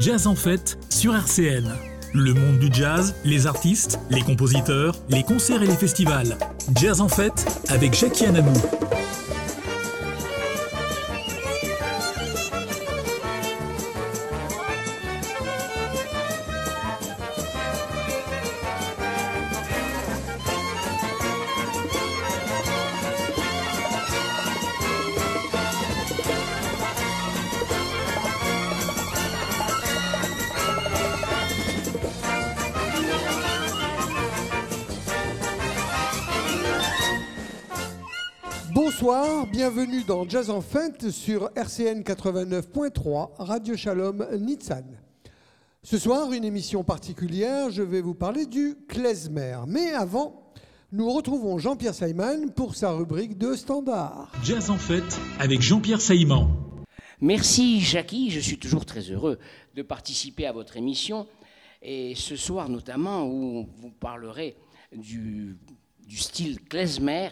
Jazz en fête sur RCN. Le monde du jazz, les artistes, les compositeurs, les concerts et les festivals. Jazz en fête avec Jackie Anamou. Bienvenue dans Jazz en Fête sur RCN 89.3, Radio Shalom Nitsan. Ce soir, une émission particulière, je vais vous parler du klezmer. Mais avant, nous retrouvons Jean-Pierre Simon pour sa rubrique de standard. Jazz en fête avec Jean-Pierre Saïman. Merci Jackie, je suis toujours très heureux de participer à votre émission et ce soir notamment où vous parlerez du, du style klezmer.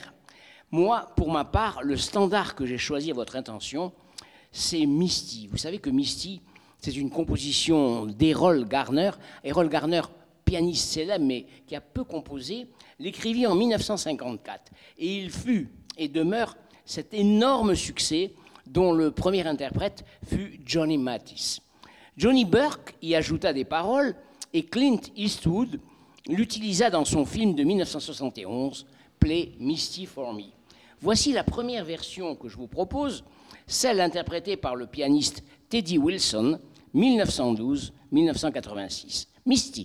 Moi, pour ma part, le standard que j'ai choisi à votre intention, c'est Misty. Vous savez que Misty, c'est une composition d'Errol Garner. Errol Garner, pianiste célèbre, mais qui a peu composé, l'écrivit en 1954. Et il fut et demeure cet énorme succès dont le premier interprète fut Johnny Mathis. Johnny Burke y ajouta des paroles et Clint Eastwood l'utilisa dans son film de 1971, Play Misty for Me. Voici la première version que je vous propose, celle interprétée par le pianiste Teddy Wilson, 1912-1986. Misty.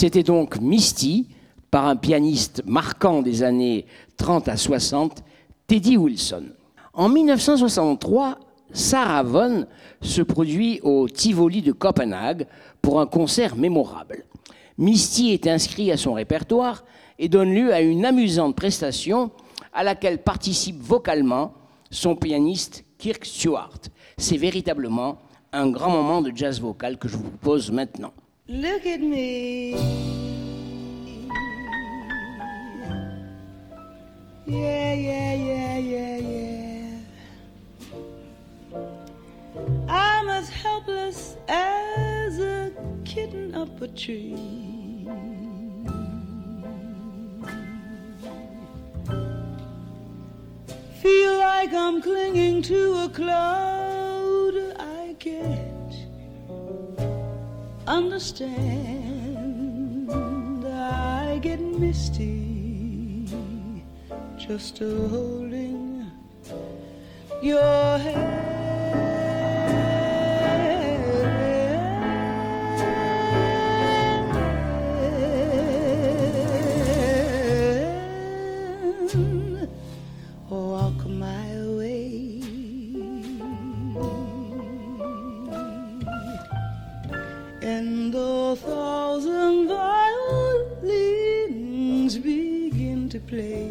C'était donc Misty par un pianiste marquant des années 30 à 60, Teddy Wilson. En 1963, Sarah Vaughan se produit au Tivoli de Copenhague pour un concert mémorable. Misty est inscrit à son répertoire et donne lieu à une amusante prestation à laquelle participe vocalement son pianiste Kirk Stewart. C'est véritablement un grand moment de jazz vocal que je vous propose maintenant. Look at me. Yeah, yeah, yeah, yeah, yeah. I'm as helpless as a kitten up a tree. Feel like I'm clinging to a cloud I can't understand. I get misty just holding your hand. The thousand violins begin to play.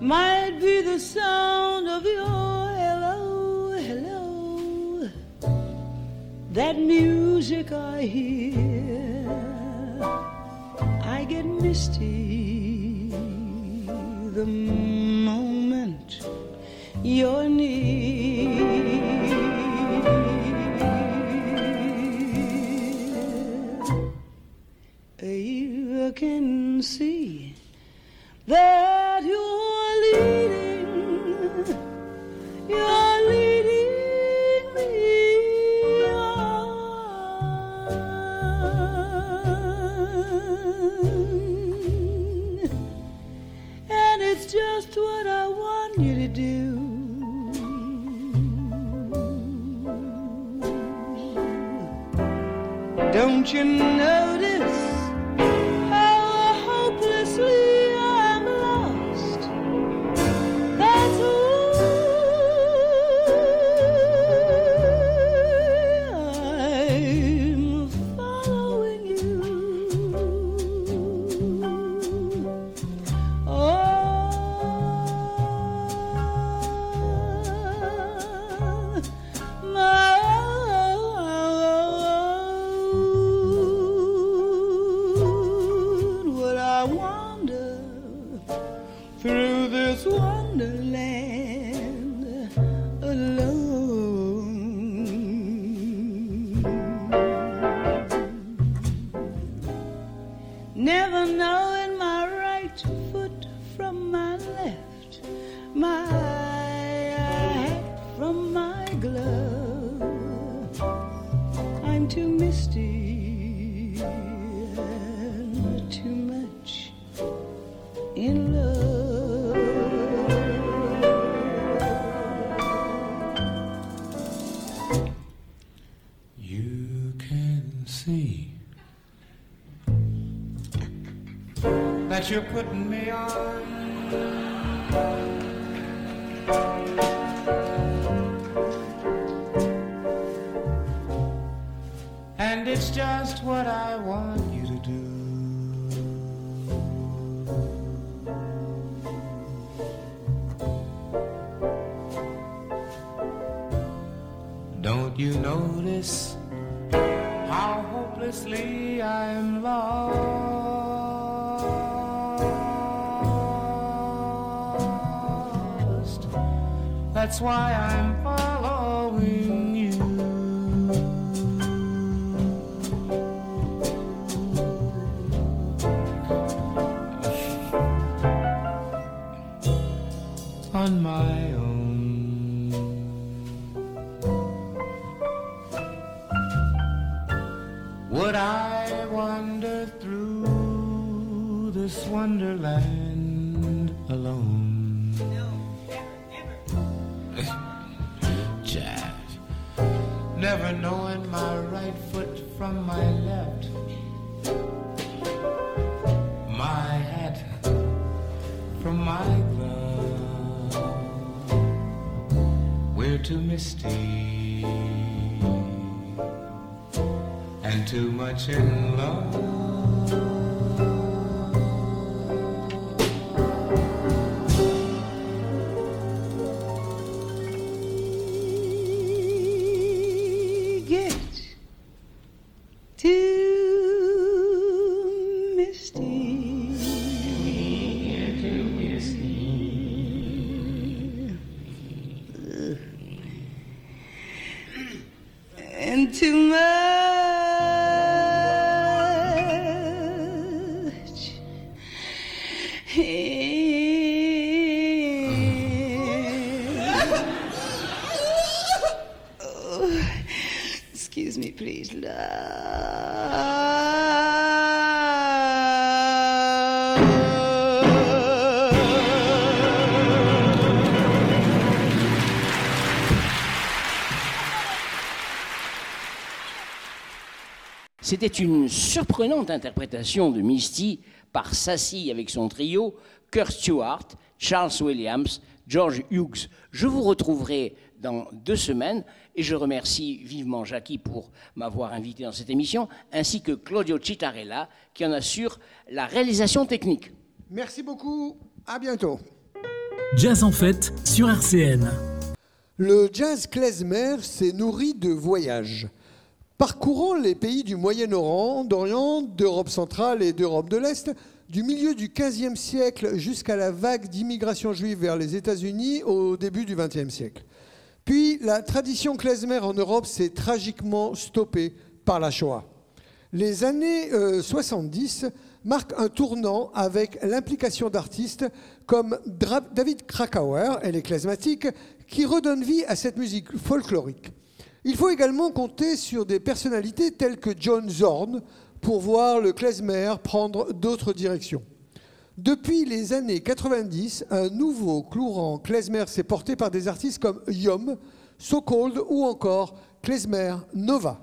Might be the sound of your hello, hello, that music I hear. I get misty the your knees. Too misty and too much in love. You can see that you're putting me on. to C'était une surprenante interprétation de Misty par Sassy avec son trio, Kurt Stewart, Charles Williams, George Hughes. Je vous retrouverai dans deux semaines et je remercie vivement Jackie pour m'avoir invité dans cette émission, ainsi que Claudio Citarella qui en assure la réalisation technique. Merci beaucoup. À bientôt. Jazz en fête sur RCN. Le jazz klezmer s'est nourri de voyages. Parcourant les pays du Moyen-Orient, d'Orient, d'Europe centrale et d'Europe de l'Est, du milieu du XVe siècle jusqu'à la vague d'immigration juive vers les États-Unis au début du XXe siècle. Puis la tradition klezmer en Europe s'est tragiquement stoppée par la Shoah. Les années euh, 70 marquent un tournant avec l'implication d'artistes comme David Krakauer et les klezmatiques qui redonnent vie à cette musique folklorique. Il faut également compter sur des personnalités telles que John Zorn pour voir le klezmer prendre d'autres directions. Depuis les années 90, un nouveau courant klezmer s'est porté par des artistes comme Yom, So Cold ou encore Klezmer Nova.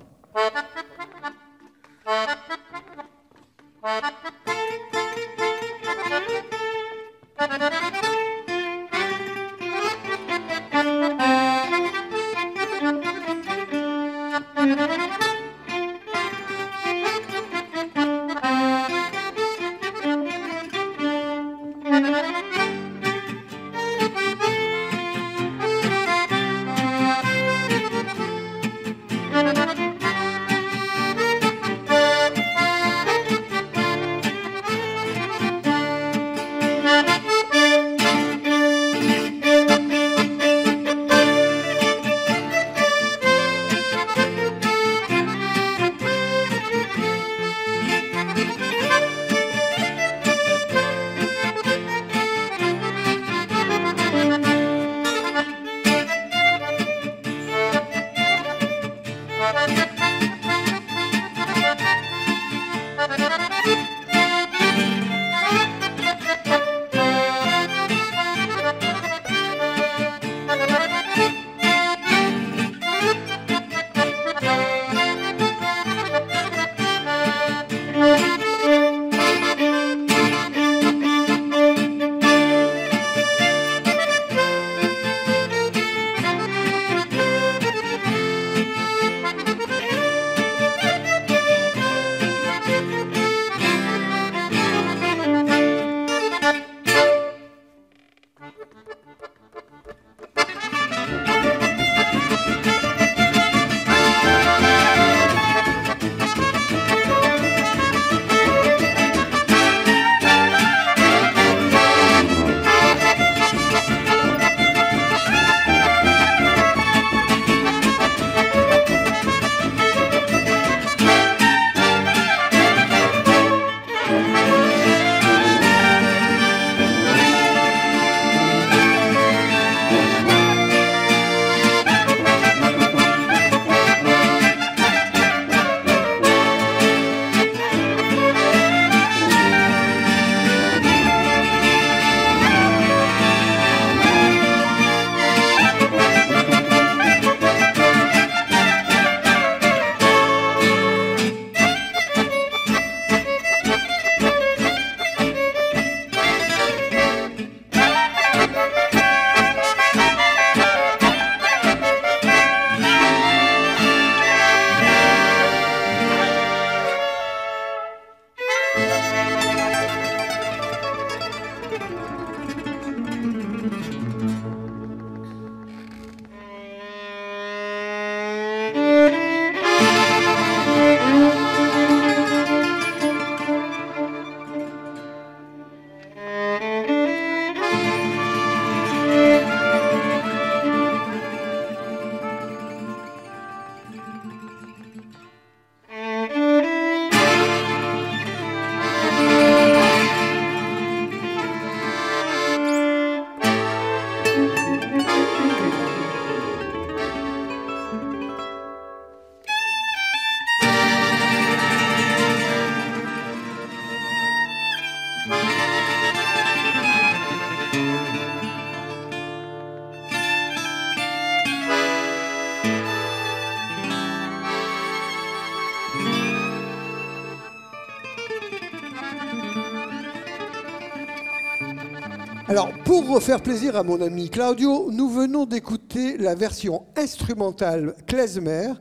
Pour faire plaisir à mon ami Claudio, nous venons d'écouter la version instrumentale klezmer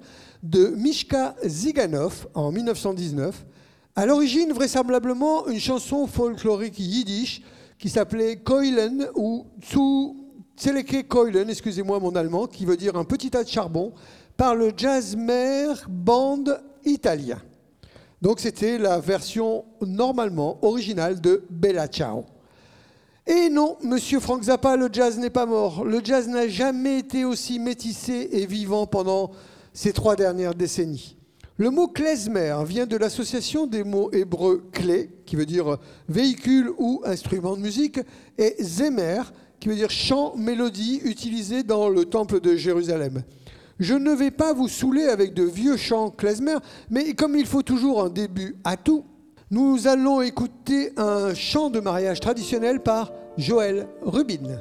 de Mishka Ziganov en 1919. À l'origine, vraisemblablement, une chanson folklorique yiddish qui s'appelait Keulen ou Zu Zeleke Keulen, excusez-moi mon allemand, qui veut dire un petit tas de charbon, par le jazzmer band italien. Donc c'était la version normalement originale de Bella Ciao. Et non, monsieur Frank Zappa, le jazz n'est pas mort. Le jazz n'a jamais été aussi métissé et vivant pendant ces trois dernières décennies. Le mot klezmer vient de l'association des mots hébreux clé, qui veut dire véhicule ou instrument de musique, et zemer, qui veut dire chant, mélodie, utilisé dans le temple de Jérusalem. Je ne vais pas vous saouler avec de vieux chants klezmer, mais comme il faut toujours un début à tout, nous allons écouter un chant de mariage traditionnel par Joël Rubin.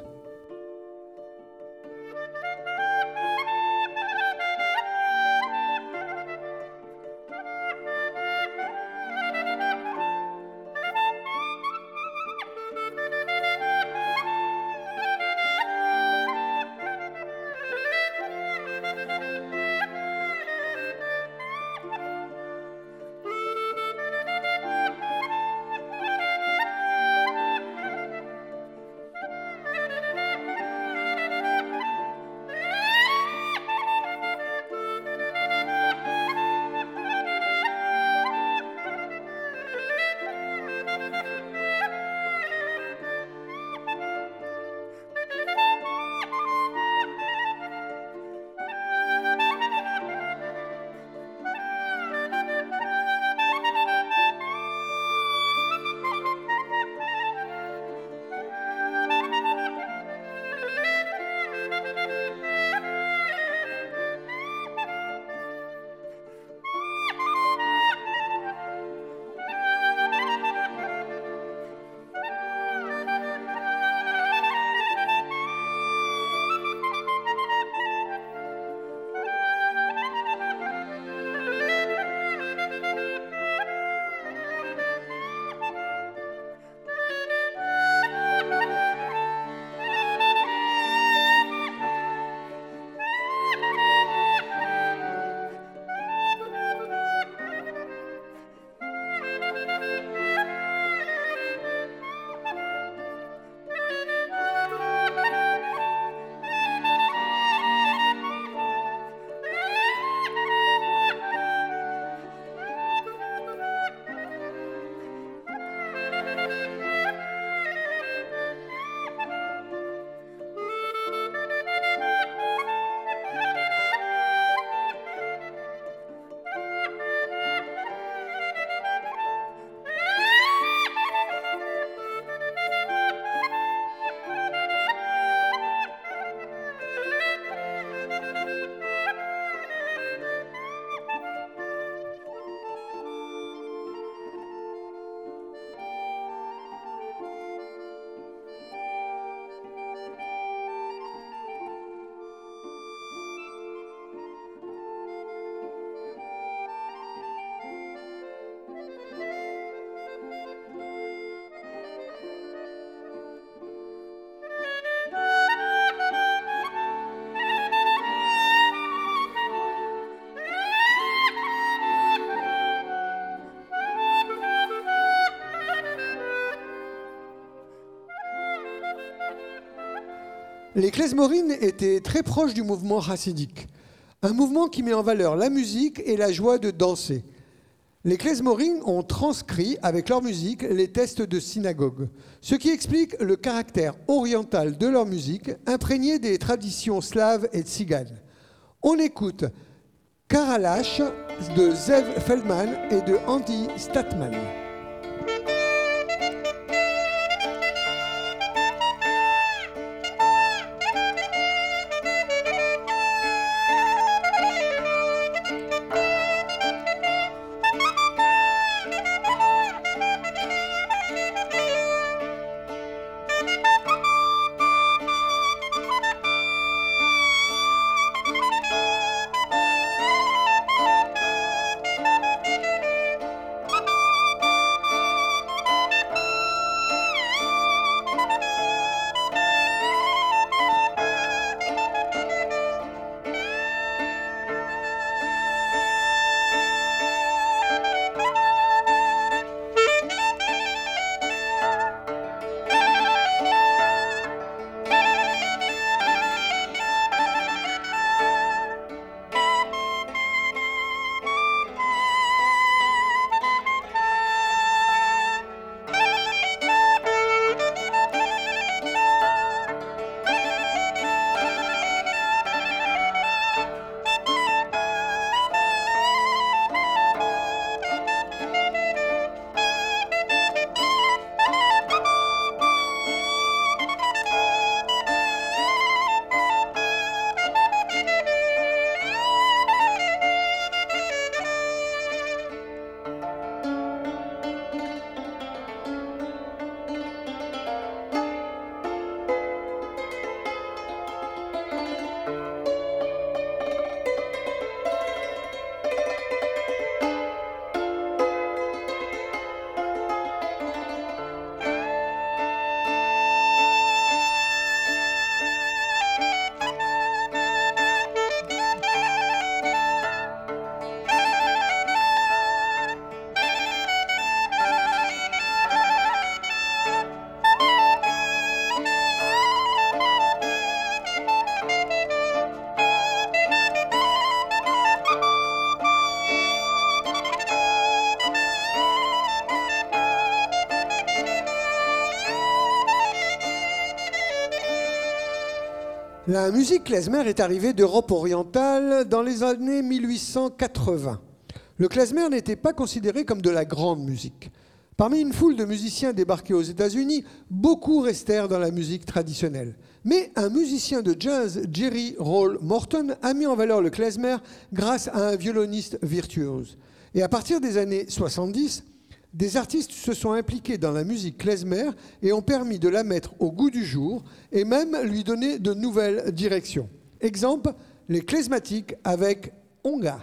Les klezmorines étaient très proches du mouvement chassidique, un mouvement qui met en valeur la musique et la joie de danser. Les klezmorines ont transcrit avec leur musique les tests de synagogue, ce qui explique le caractère oriental de leur musique, imprégné des traditions slaves et tziganes. On écoute Karalash de Zev Feldman et de Andy Statman. La musique klezmer est arrivée d'Europe orientale dans les années 1880. Le klezmer n'était pas considéré comme de la grande musique. Parmi une foule de musiciens débarqués aux États-Unis, beaucoup restèrent dans la musique traditionnelle. Mais un musicien de jazz, Jerry Roll Morton, a mis en valeur le klezmer grâce à un violoniste virtuose. Et à partir des années 70, des artistes se sont impliqués dans la musique klezmer et ont permis de la mettre au goût du jour et même lui donner de nouvelles directions. Exemple, les klezmatiques avec Onga.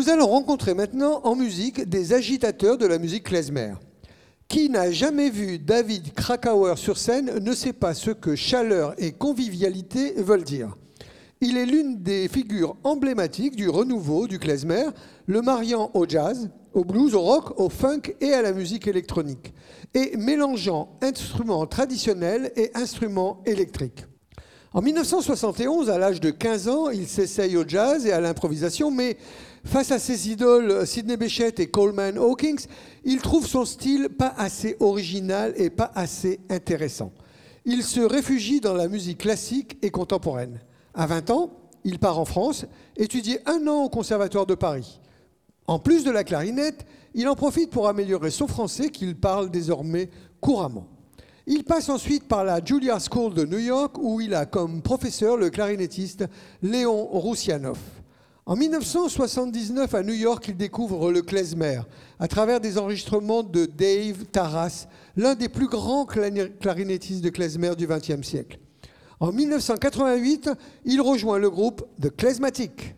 Nous allons rencontrer maintenant en musique des agitateurs de la musique klezmer. Qui n'a jamais vu David Krakauer sur scène ne sait pas ce que chaleur et convivialité veulent dire. Il est l'une des figures emblématiques du renouveau du klezmer, le mariant au jazz, au blues, au rock, au funk et à la musique électronique, et mélangeant instruments traditionnels et instruments électriques. En 1971, à l'âge de 15 ans, il s'essaye au jazz et à l'improvisation, mais face à ses idoles Sidney Bechet et Coleman Hawkins, il trouve son style pas assez original et pas assez intéressant. Il se réfugie dans la musique classique et contemporaine. À 20 ans, il part en France, étudier un an au Conservatoire de Paris. En plus de la clarinette, il en profite pour améliorer son français qu'il parle désormais couramment. Il passe ensuite par la Juilliard School de New York où il a comme professeur le clarinettiste Léon Roussianoff. En 1979, à New York, il découvre le klezmer à travers des enregistrements de Dave Taras, l'un des plus grands clarinettistes de klezmer du XXe siècle. En 1988, il rejoint le groupe The Klezmatic.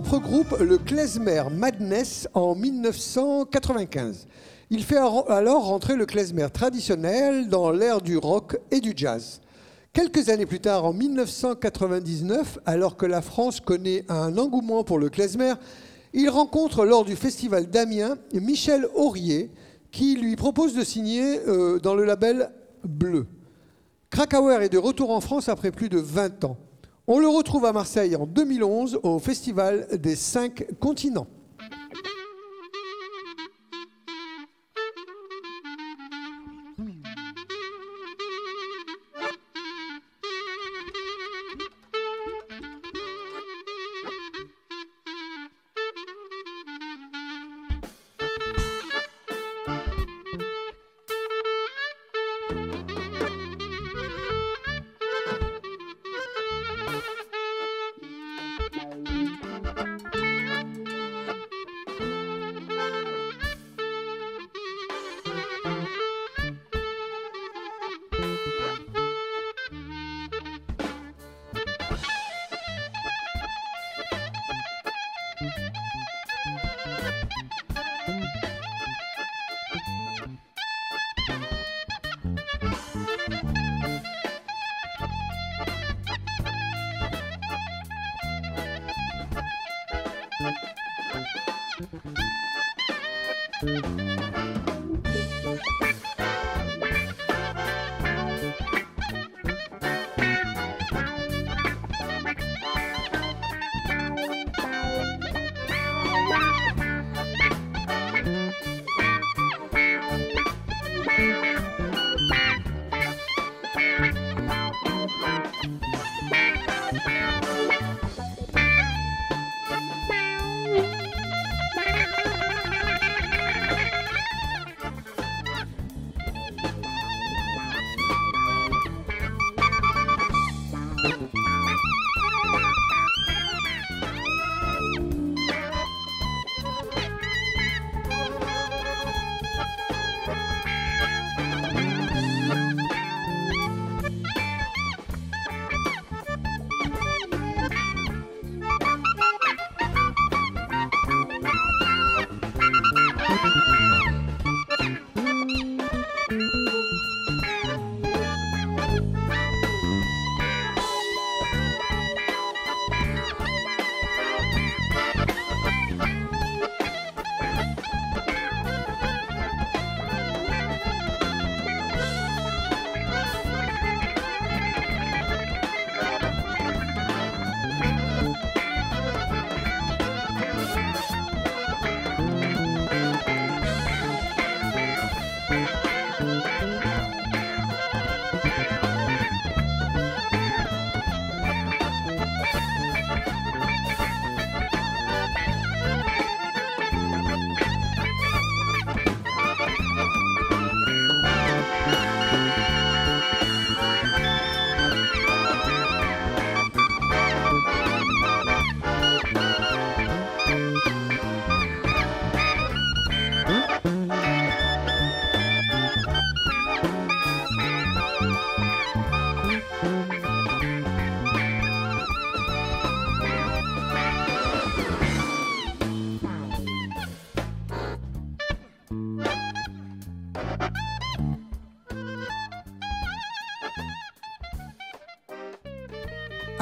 Propre groupe, le Klezmer Madness, en 1995. Il fait alors rentrer le klezmer traditionnel dans l'ère du rock et du jazz. Quelques années plus tard, en 1999, alors que la France connaît un engouement pour le klezmer, il rencontre lors du festival d'Amiens Michel Aurier, qui lui propose de signer euh, dans le label Bleu. Krakauer est de retour en France après plus de 20 ans. On le retrouve à Marseille en 2011 au Festival des Cinq Continents.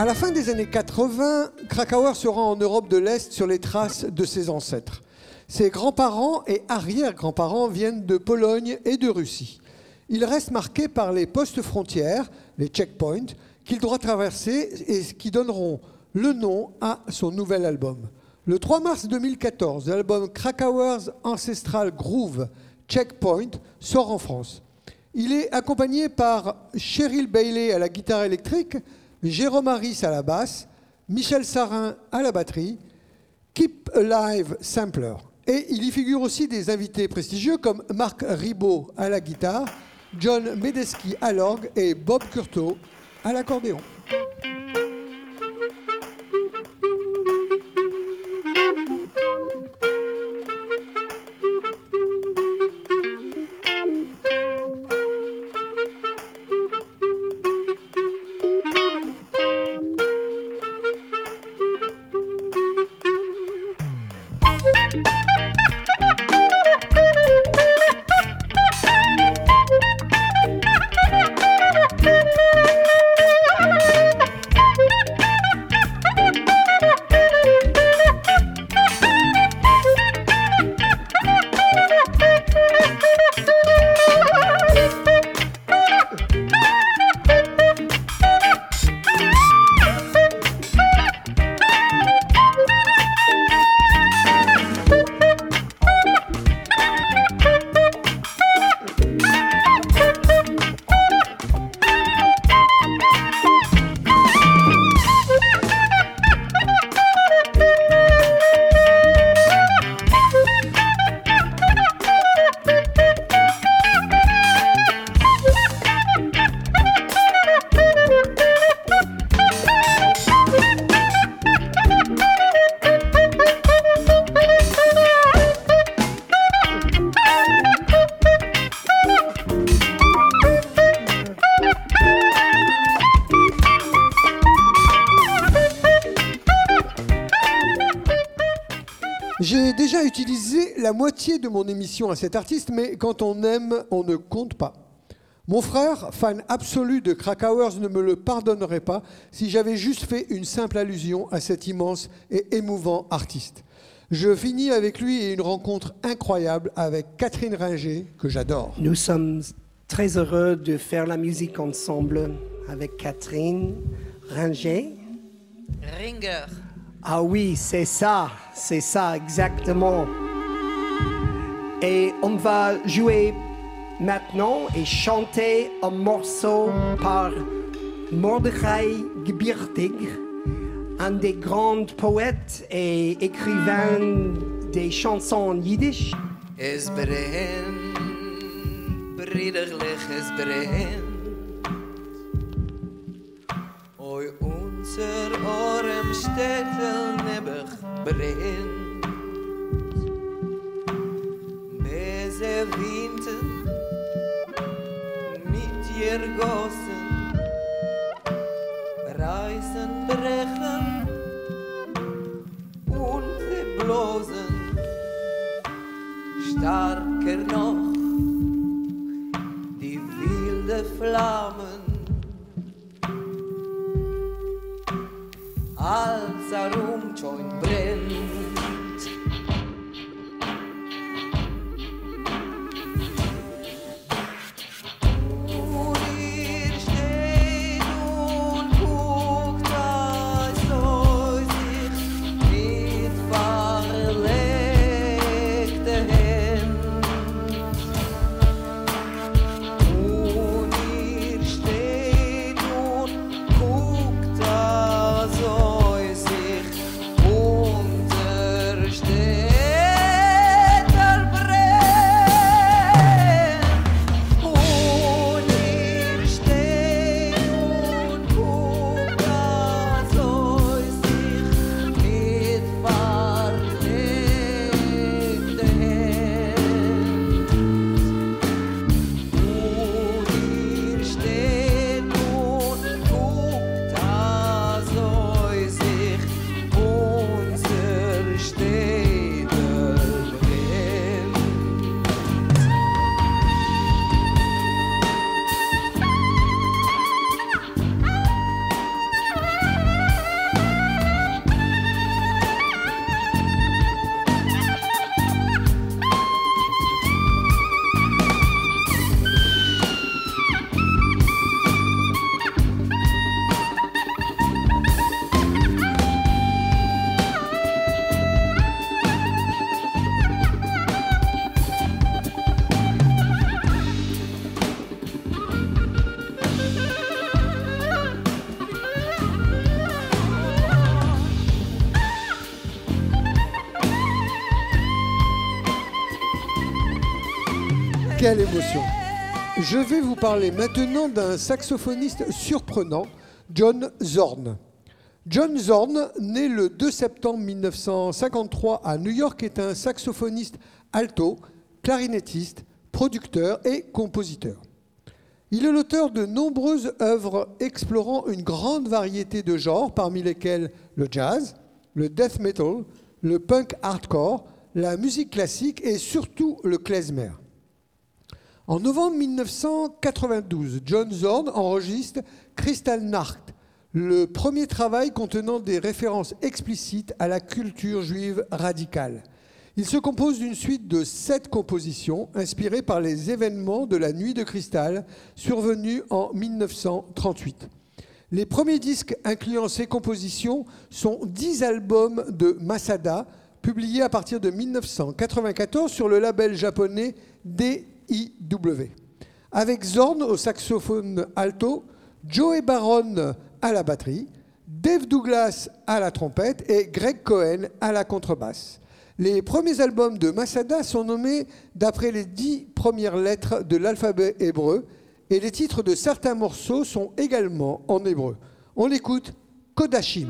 À la fin des années 80, Krakauer se rend en Europe de l'Est sur les traces de ses ancêtres. Ses grands-parents et arrière-grands-parents viennent de Pologne et de Russie. Il reste marqué par les postes frontières, les checkpoints, qu'il doit traverser et qui donneront le nom à son nouvel album. Le 3 mars 2014, l'album Krakauer's Ancestral Groove Checkpoint sort en France. Il est accompagné par Cheryl Bailey à la guitare électrique, Jérôme Harris à la basse, Michel Sarin à la batterie, Keep Alive Sampler. Et il y figure aussi des invités prestigieux comme Marc Ribot à la guitare, John Medeski à l'orgue et Bob Curto à l'accordéon. J'ai déjà utilisé la moitié de mon émission à cet artiste, mais quand on aime, on ne compte pas. Mon frère, fan absolu de Krakauers, ne me le pardonnerait pas si j'avais juste fait une simple allusion à cet immense et émouvant artiste. Je finis avec lui et une rencontre incroyable avec Catherine Ringer, que j'adore. Nous sommes très heureux de faire la musique ensemble avec Catherine Ringer. Ringer. Ah oui, c'est ça, c'est ça exactement. Et on va jouer maintenant et chanter un morceau par Mordechai Gebirtig, un des grands poètes et écrivains des chansons yiddish. Unser Orem Städtel nebach brennt. Beze winten mit ihr Gossen. Reißen, brechen und sie blosen. Starker noch die wilde Flammen alza rumcho join brenda. Je vais vous parler maintenant d'un saxophoniste surprenant, John Zorn. John Zorn, né le 2 septembre 1953 à New York, est un saxophoniste alto, clarinettiste, producteur et compositeur. Il est l'auteur de nombreuses œuvres explorant une grande variété de genres, parmi lesquels le jazz, le death metal, le punk hardcore, la musique classique et surtout le klezmer. En novembre 1992, John Zorn enregistre Crystal Nacht, le premier travail contenant des références explicites à la culture juive radicale. Il se compose d'une suite de sept compositions inspirées par les événements de la Nuit de Cristal survenus en 1938. Les premiers disques incluant ces compositions sont dix albums de Masada, publiés à partir de 1994 sur le label japonais DIW. Avec Zorn au saxophone alto, Joey Baron à la batterie, Dave Douglas à la trompette et Greg Cohen à la contrebasse. Les premiers albums de Masada sont nommés d'après les dix premières lettres de l'alphabet hébreu et les titres de certains morceaux sont également en hébreu. On l'écoute, Kodashim.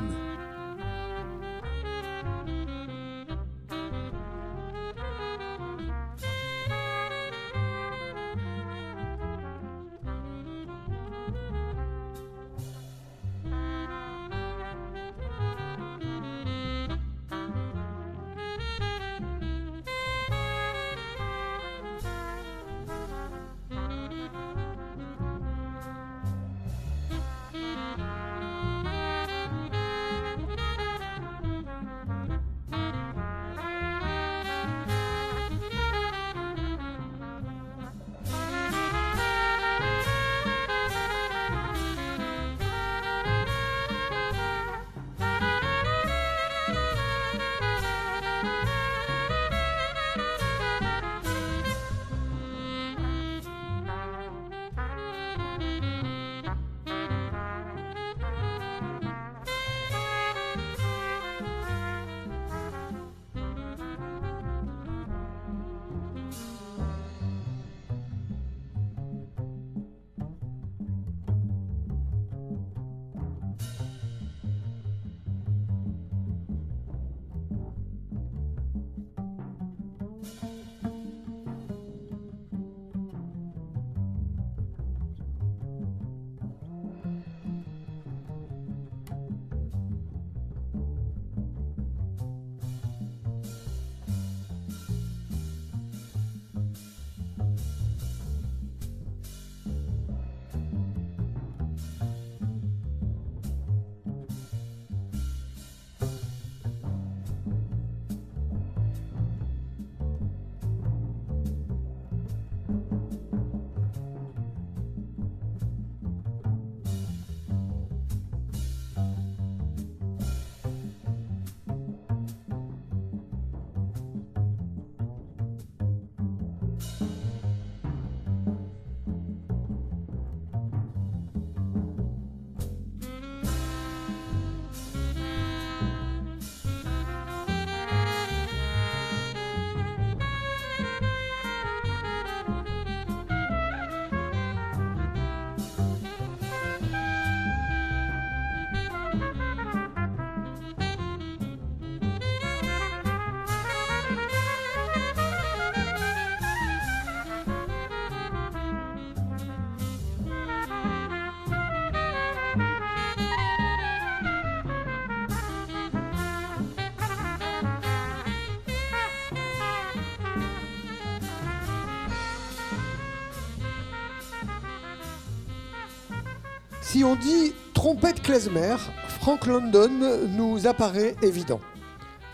Si on dit trompette klezmer, Frank London nous apparaît évident.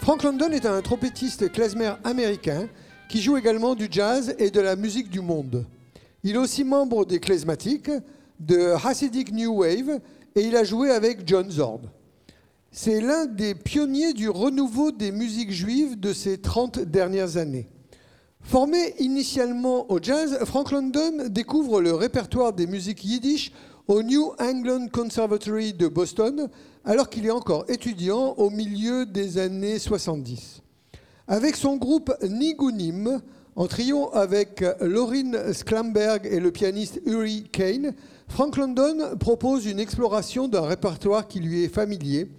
Frank London est un trompettiste klezmer américain qui joue également du jazz et de la musique du monde. Il est aussi membre des Klezmatiques, de Hasidic New Wave et il a joué avec John Zorn. C'est l'un des pionniers du renouveau des musiques juives de ces 30 dernières années. Formé initialement au jazz, Frank London découvre le répertoire des musiques yiddish au New England Conservatory de Boston, alors qu'il est encore étudiant au milieu des années 70. Avec son groupe Nigunim, en trio avec Laurin Sklamberg et le pianiste Uri Kane, Frank London propose une exploration d'un répertoire qui lui est familier,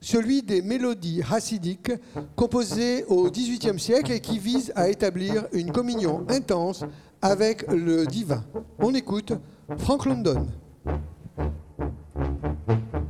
celui des mélodies hassidiques composées au XVIIIe siècle et qui vise à établir une communion intense avec le divin. On écoute Frank London. Thank you.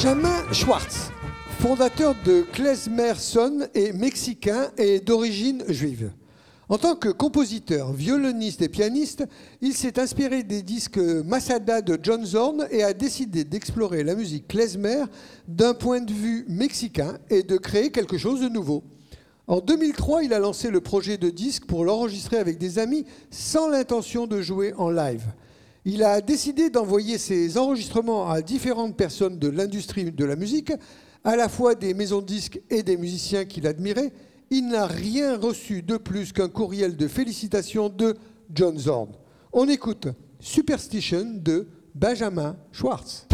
Benjamin Schwartz, fondateur de Klezmerson, est mexicain et d'origine juive. En tant que compositeur, violoniste et pianiste, il s'est inspiré des disques Masada de John Zorn et a décidé d'explorer la musique klezmer d'un point de vue mexicain et de créer quelque chose de nouveau. En 2003, il a lancé le projet de disque pour l'enregistrer avec des amis sans l'intention de jouer en live. Il a décidé d'envoyer ses enregistrements à différentes personnes de l'industrie de la musique, à la fois des maisons de disques et des musiciens qu'il admirait. Il n'a rien reçu de plus qu'un courriel de félicitations de John Zorn. On écoute Superstition de Benjamin Schwartz.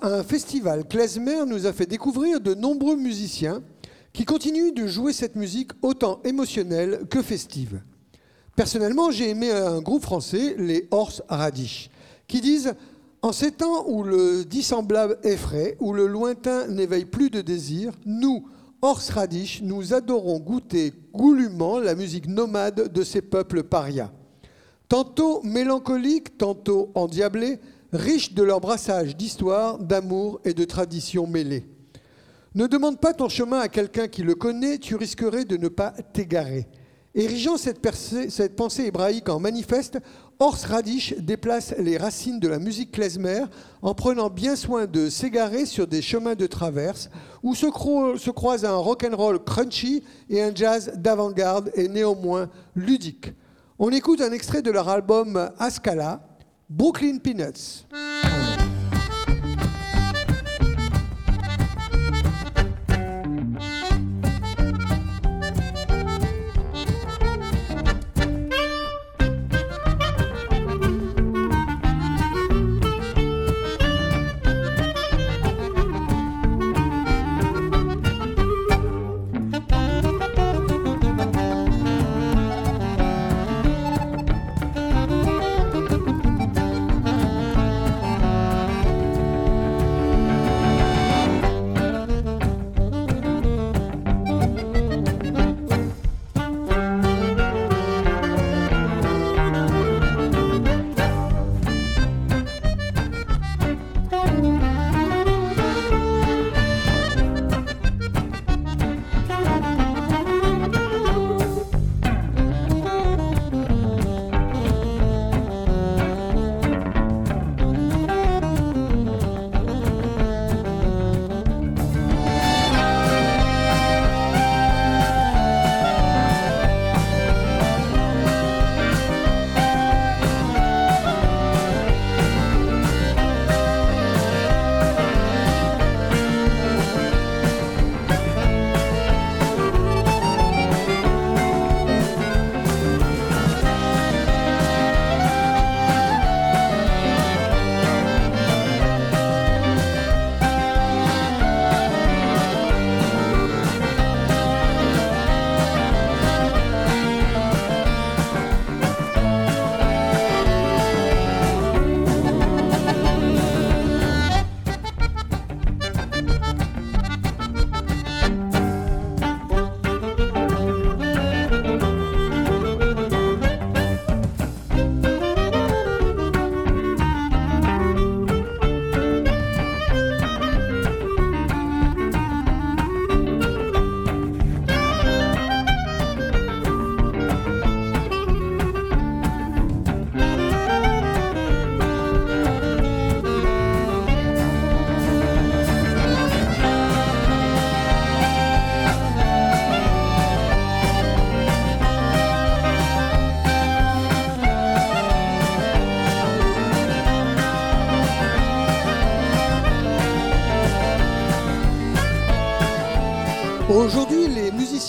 À un festival, Klezmer nous a fait découvrir de nombreux musiciens qui continuent de jouer cette musique autant émotionnelle que festive. Personnellement, j'ai aimé un groupe français, les Horse Radish, qui disent En ces temps où le dissemblable effraie, où le lointain n'éveille plus de désir, nous, Horse Radish, nous adorons goûter goulûment la musique nomade de ces peuples parias. Tantôt mélancoliques, tantôt endiablés, riches de leur brassage d'histoire, d'amour et de traditions mêlées. Ne demande pas ton chemin à quelqu'un qui le connaît, tu risquerais de ne pas t'égarer. Érigeant cette, pensée hébraïque en manifeste, Horst Radish déplace les racines de la musique klezmer en prenant bien soin de s'égarer sur des chemins de traverse où se, se croisent un rock'n'roll crunchy et un jazz d'avant-garde et néanmoins ludique. On écoute un extrait de leur album Ascala, Brooklyn Peanuts.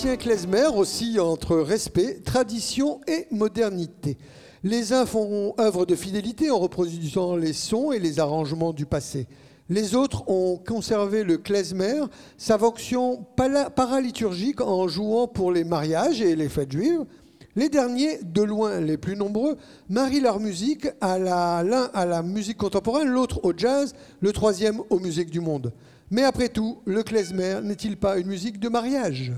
Les musiciens klezmer oscillent entre respect, tradition et modernité. Les uns font œuvre de fidélité en reproduisant les sons et les arrangements du passé. Les autres ont conservé le klezmer, sa fonction paraliturgique en jouant pour les mariages et les fêtes juives. Les derniers, de loin les plus nombreux, marient leur musique l'un à la musique contemporaine, l'autre au jazz, le troisième aux musiques du monde. Mais après tout, le klezmer n'est-il pas une musique de mariage?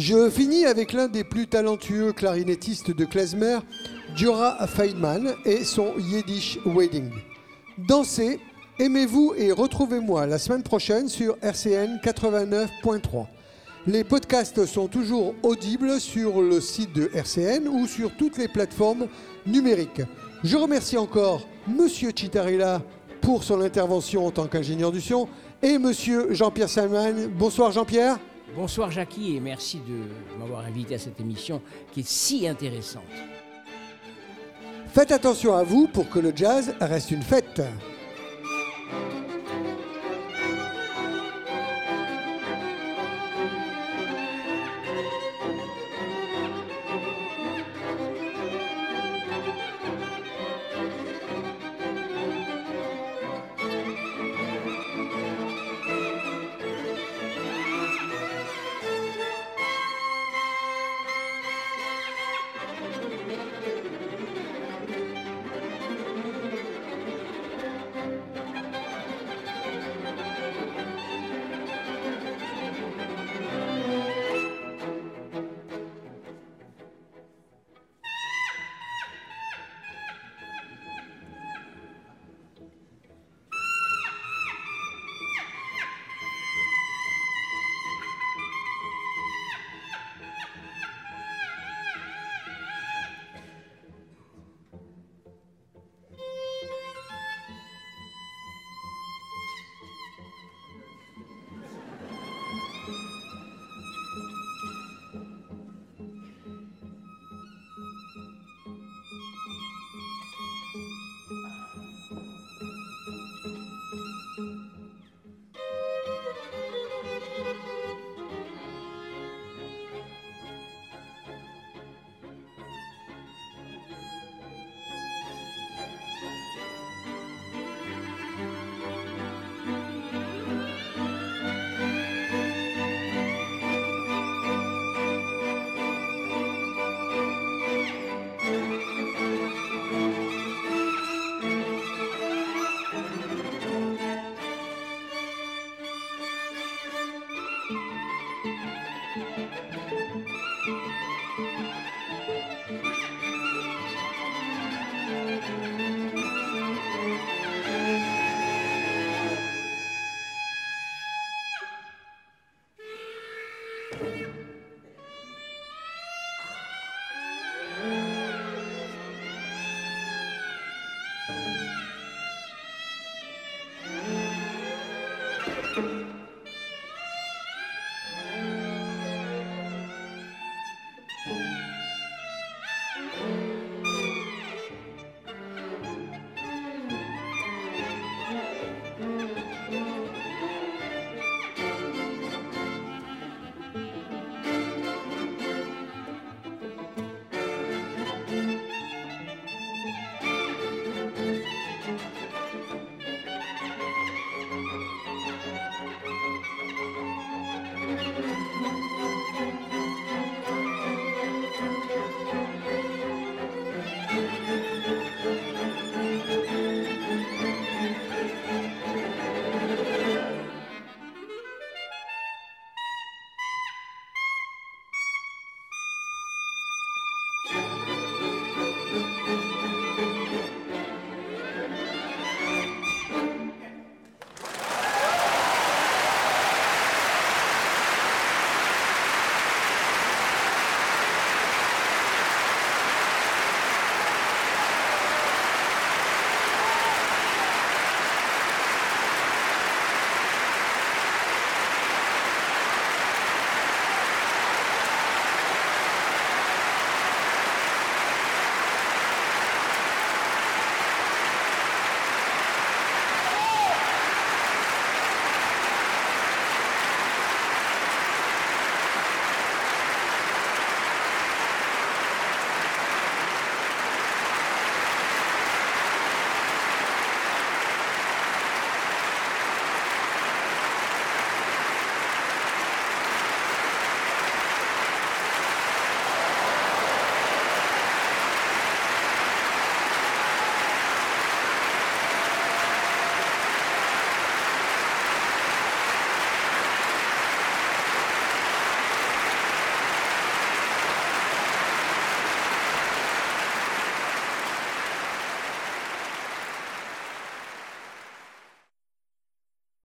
Je finis avec l'un des plus talentueux clarinettistes de klezmer, Diora Feynman et son Yiddish Wedding. Dansez, aimez-vous et retrouvez-moi la semaine prochaine sur RCN 89.3. Les podcasts sont toujours audibles sur le site de RCN ou sur toutes les plateformes numériques. Je remercie encore Monsieur Chitarilla pour son intervention en tant qu'ingénieur du son et Monsieur Jean-Pierre Salman. Bonsoir Jean-Pierre. Bonsoir Jackie et merci de m'avoir invité à cette émission qui est si intéressante. Faites attention à vous pour que le jazz reste une fête.